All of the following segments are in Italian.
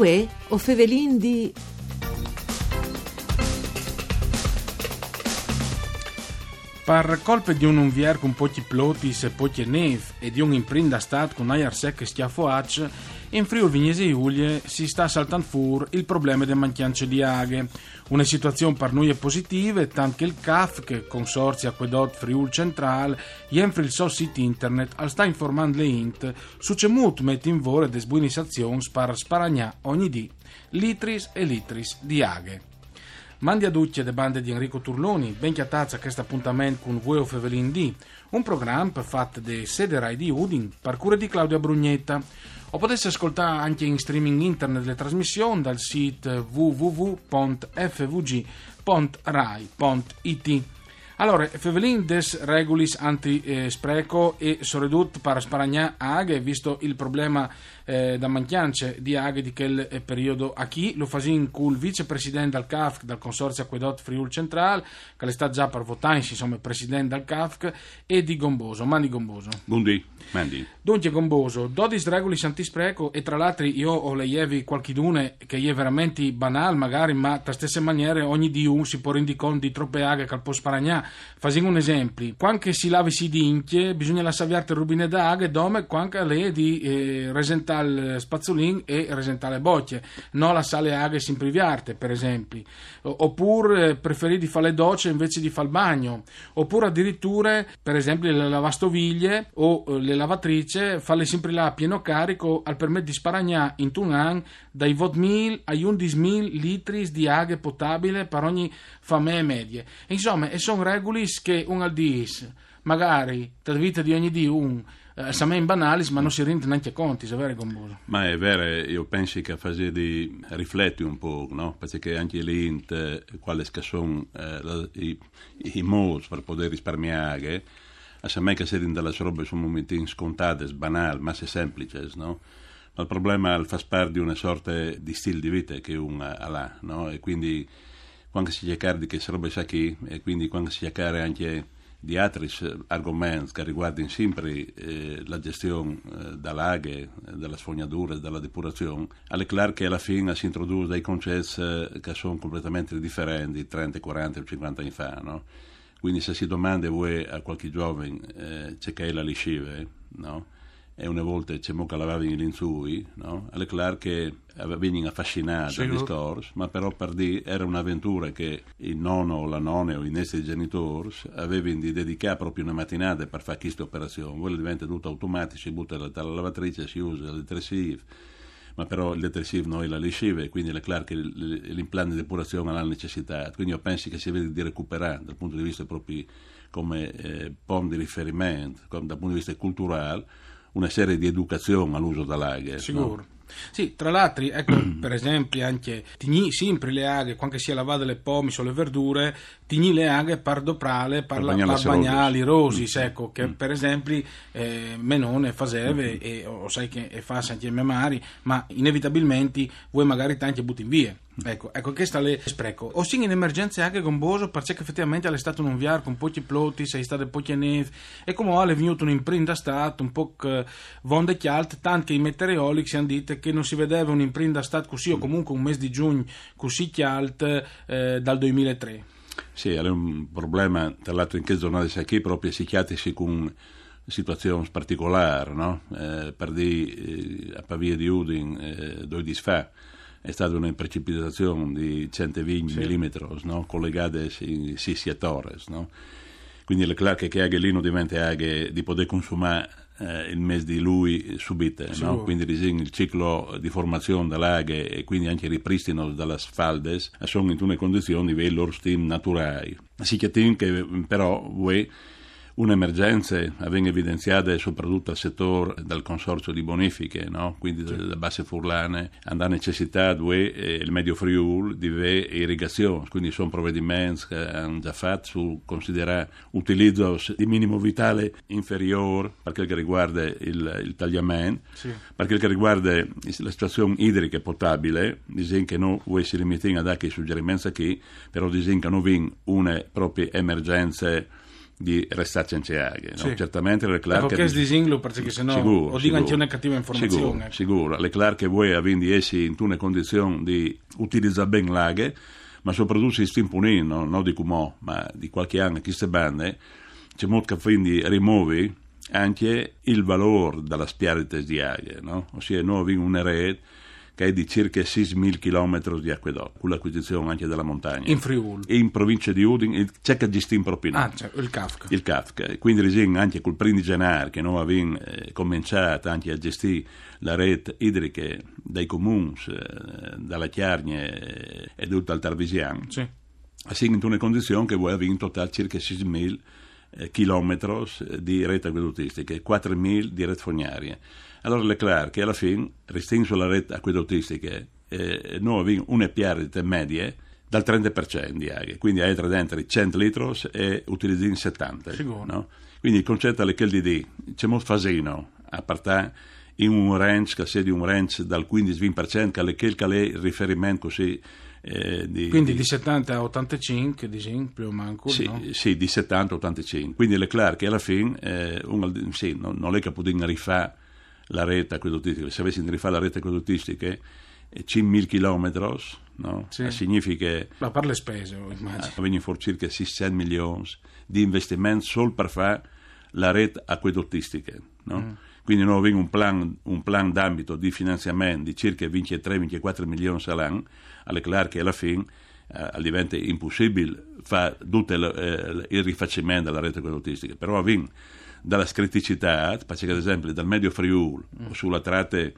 Uè, o fevelin di... Per colpa di un unvier con pochi plotis e pochi neve e di un imprint da stat con aer sec schiaffo H, in Friuli Vignese Giulie si sta saltando fuori il problema del manchiance di aghe. Una situazione per noi è positiva, tanto che il CAF, che Consorzio Acquedot Friul Central, jenfri il suo sito internet, al sta informando le int su molto mette in vore des buone azioni per sparagnà ogni dì litris e litris di aghe. Mandi a ducce de bande di Enrico Turloni, ben chiatazza questo appuntamento con voi o Fevelin D, un programma fatto da Sederai di Udin, per cura di Claudia Brugnetta. O potesse ascoltare anche in streaming internet le trasmissioni dal sito www.fvg.rai.it. Allora, Fevelin des regulis anti-spreco e soredut per sparagnà aghe, visto il problema eh, da manchiance di aghe di quel eh, periodo a chi, lo fasin col vicepresidente del CAF, dal Consorzio Acquedot Friul Central, che è stato già per votare, insomma, presidente del CAF, e di Gomboso. Mandi Gomboso. Buondì, Mandi. Dunque, Gomboso, 12 regulis anti-spreco e tra l'altro io ho leievi qualchidune che è veramente banale, magari, ma tra stesse maniere ogni di un si può rendere di troppe aghe che può sparagnà. Facendo un esempio, quando si lavi si d'inchie, bisogna lasciare il rubine d'aghe, dove quando le di eh, resentare spazzolin e resentare le bocce, non la sale aghe sempre viarte, per esempio. Oppure eh, preferi di fare le docce invece di fare il bagno. Oppure addirittura, per esempio, le lavastoviglie o eh, le lavatrici, farle sempre là a pieno carico al permettere di sparagnare in un anno dai 20.000 ai 11.000 litri di aghe potabile per ogni famiglia media. Insomma, e sono regole che un al dis, magari, per vita di ogni di un, eh, siamo banali, ma non si rende neanche conti, è vero Gomboso? Ma è vero, io penso che a fase di rifletti un po', no? Perché anche lì, eh, quali sono eh, i, i modi per poter risparmiare, a me che si delle robe sono momenti scontate, banali, ma se semplici, no? Ma il problema è il far parte di una sorta di stile di vita che uno ha là, no? E quindi quando si cerca di che robe sa chi, e quindi quando si cerca anche di altri argomenti che riguardano sempre eh, la gestione eh, dell'aghe, eh, della sfognatura, della depurazione, è chiaro che alla fine si introducono dei concetti eh, che sono completamente differenti 30, 40 o 50 anni fa. No? Quindi se si domanda voi a qualche giovane eh, c'è che è la liscive, no? E una volta c'è mo che lavavi in l'inzui, no? è chiaro che venivano affascinati dal discorso, ma però per dire era un'avventura che il nonno o la nonna o i nostri genitori avevano di dedicare proprio una mattinata per fare questa operazione. Poi diventa tutto automatico, si butta dalla lavatrice, si usa il detersivo, ma però il detersivo non è la liscive, quindi è chiaro che l'impianto di depurazione ha la necessità. Quindi io penso che si vede di recuperare dal punto di vista proprio come eh, di riferimento, dal punto di vista culturale, una serie di educazione all'uso dell'aghe. Sicuro. No? Sì, tra l'altro, ecco, per esempio, anche tigni sempre le aghe, quando sia lavate le pomi o le verdure, tigni le aghe per doprale, per, per bagnali rosi, mm. ecco, che mm. per esempio eh, menone faseve mm. e o sai che fa anche mia mari, ma inevitabilmente voi magari tanti butti via. Ecco, ecco, che sta le spreco. O in emergenze anche con Boso, perché effettivamente è stato un viaggio con pochi plotti, sei stato pochi neve, e come è venuto un imprint da stato, un po' vonde chialt, tanto che i meteorologi hanno detto che non si vedeva un imprint da stato così, o comunque un mese di giugno così chialt eh, dal 2003. Sì, è un problema, tra l'altro in che giornate sei qui, proprio psichiatrici con situazioni particolari, no? Eh, per dire, eh, a Pavia di Udin, eh, due di fa, è stata una precipitazione di 120 sì. mm no? collegate in sissi a Torres. No? Quindi è chiaro che anche lì non diventa anche di poter consumare eh, il mese di lui subite, sì, no? quindi il ciclo di formazione dell'aghe e quindi anche il ripristino delle faldes sono in una condizioni di loro stim naturali. Si chiede che però voi un'emergenza viene evidenziata soprattutto al settore del consorzio di bonifiche, no? quindi sì. delle basse furlane, hanno necessità di eh, il medio Friul di irrigazione, quindi sono provvedimenti che hanno già fatto su considerare l'utilizzo di minimo vitale inferiore per quel che riguarda il, il tagliamento, sì. per quel che riguarda la situazione idrica potabile, disegno che non si limita a dare suggerimenti qui, però disegno che non vi una propria emergenza di restarci in Ceaghe. No? Sì. Certamente Leclerc... Perché è disinglo, perché se no Sicuro, o anche sicuro. una cattiva informazione. Sicuro, sicuro. Leclerc che vuoi avendo essi in una condizione di utilizzare bene l'aghe, ma soprattutto si sta imponendo, non di come, ma di qualche anno, queste bande, c'è molto che quindi rimuovi anche il valore della spiarite di aghe, no? Ossia, noi abbiamo una rete che è di circa 6.000 km di acquedotto, con l'acquisizione anche della montagna. In Friuli. E in provincia di Udine c'è che gestire proprio Ah, cioè, il Kafka. il Kafka. Quindi rising anche col primo di gennaio che noi abbiamo eh, cominciato anche a gestire la rete idrica dai comuni, eh, dalla Chiarnia eh, e tutto il Tarvisiano, Sì. siamo in una condizione che voi avete in totale circa 6.000 eh, chilometri di rete acquedottistica e 4.000 di rete fognaria. Allora Leclerc che alla fine, restringo la rete acquedottistica, eh, noi abbiamo una perdita media dal 30% di acqua, quindi hai dentro 100 litri e utilizzi 70. Sicuro. no? Quindi il concetto è che di dire, c'è molto fasino a partire in un range che sia di un range dal 15-20% che è quel che è il riferimento così eh, di, Quindi di- di 70 a 85, di sì, più o meno, sì, no? sì, di 70-85. Quindi Leclerc alla fine, eh, uno- sì, non, non è che poteva rifare la rete acquedottistica, se avessi rifare la rete acquedottistica, eh, 5.000 km, no? Sì. Eh, significa Ma per le spese, oh, Ah, immagino. vengono fuori circa 600 milioni di investimenti solo per fare la rete acquedottistica. no? Mm. Quindi noi abbiamo un plan, un plan d'ambito di finanziamento di circa 23-24 milioni all'anno, alle clare che alla fine eh, diventa impossibile fare tutto il, eh, il rifacimento della rete acquedottistica. Però abbiamo dalla criticità, perché ad esempio dal Medio Friuli, Mm. sulla tratte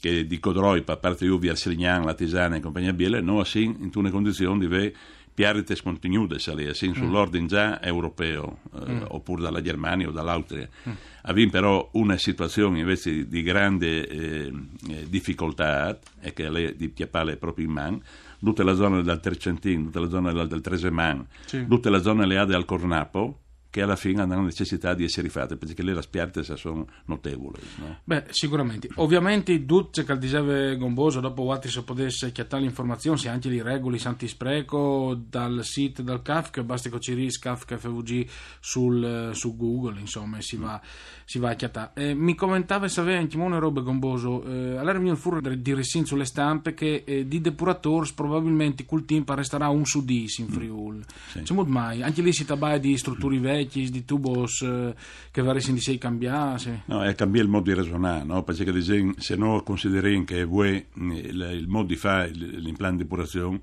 che di Codroi, a parte io, via Arsignan, la Tisana e compagnia Biele, noi siamo in una condizione di avere piarite scontinude, siamo sull'ordine già europeo, eh, oppure dalla Germania o dall'Austria. Abbiamo però una situazione invece di, grande eh, eh, difficoltà, e che lei di Chiappale è proprio in man, tutta la zona del Trecentino, tutta la zona del, del Treseman, Sì. tutte le zone leate al Cornapo, che alla fine hanno necessità di essere fatte, perché le spiarte sono notevoli. No? Beh, sicuramente. Ovviamente, tutte che diceva Gomboso, dopo Watti se potesse chiattare l'informazione, se anche li regoli santi spreco dal sito del Kafka, basta che ci ris Kafka FVG sul, su Google, insomma, e si va, si va a chiattare. Eh, mi commentava se aveva anche una roba Gomboso, eh, allora mi furro di resin sulle stampe che eh, di depurators probabilmente col resterà un su dis in Friul. Sì. C'è molto mai, anche lì si tratta di strutture vecchie, di tubos eh, che varessero di sei cambiati. No, è cambiare il modo di ragionare, no? perché esempio, se noi consideriamo che voi, il, il modo di fare l'impianto di depurazione,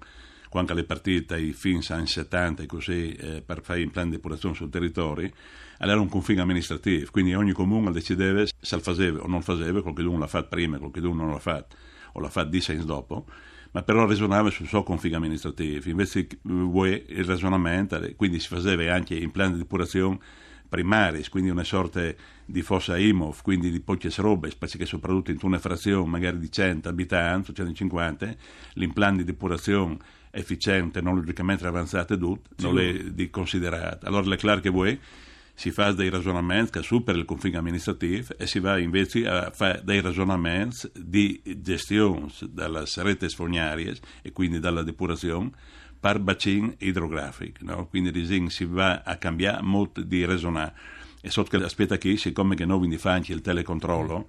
quando le partite, i fin anni 70 e così, eh, per fare l'impianto di depurazione sul territorio, era un confine amministrativo, quindi ogni comune decideva se lo faceva o non lo faceva, qualcuno l'ha fatto prima, qualcuno non l'ha fatto, o l'ha fatto 10 anni dopo, ma però ragionava sul suo confine amministrativo, invece eh, voi il ragionamento, eh, quindi si faceva anche impianto di depurazione primaris, quindi una sorta di fossa IMOF, quindi di poche robe, perché soprattutto in una frazione magari di 100 abitanti o 150, l'impianto di depurazione efficiente, tecnologicamente avanzato e tutto, non è di considerato. Allora è chiaro che voi si fa dei ragionamenti che superano il confine amministrativo e si va invece a fare dei ragionamenti di gestione delle reti fognarie e quindi dalla depurazione per bacino idrografico. No? Quindi si va a cambiare molto di ragionare. E sotto che aspetta qui, siccome che noi quindi fa anche il telecontrollo,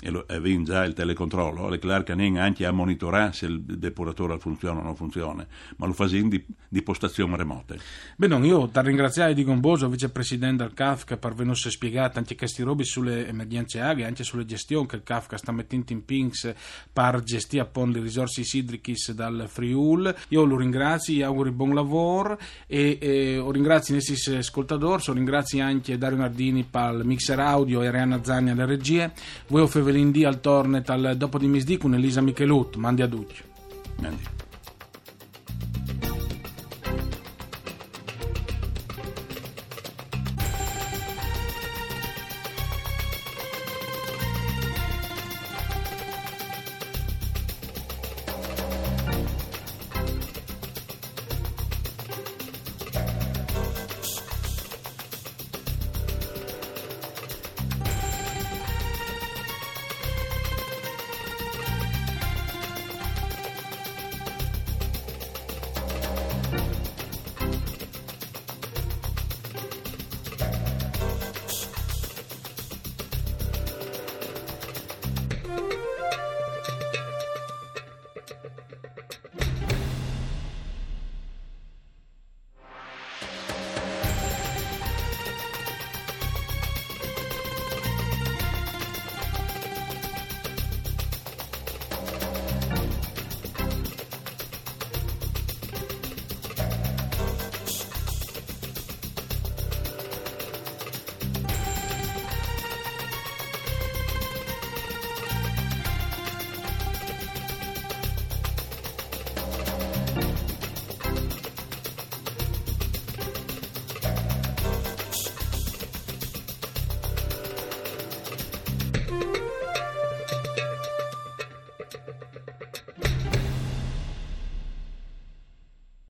e, lo, e vin già il telecontrollo, chiaro che non anche a monitorare se il depuratore funziona o non funziona, ma lo fa in di, di postazioni remote. Beh, io ti ringraziai di Gomboso, vicepresidente del Kafka, per venirsi spiegato anche questi robi sulle emergenze aghe, anche sulle gestioni che il Kafka sta mettendo in pinks per gestire appunto le risorse idriche dal Friul. Io lo ringrazio, gli auguri buon lavoro e, e ho ringrazio i nostri ascoltatori, ho ringrazio anche Dario Nardini per il mixer audio e Arianna Zagni alle regie. Voi o Fevelin D al Tornet al dopo di misdì con Elisa Michelut, mandi a Duccio.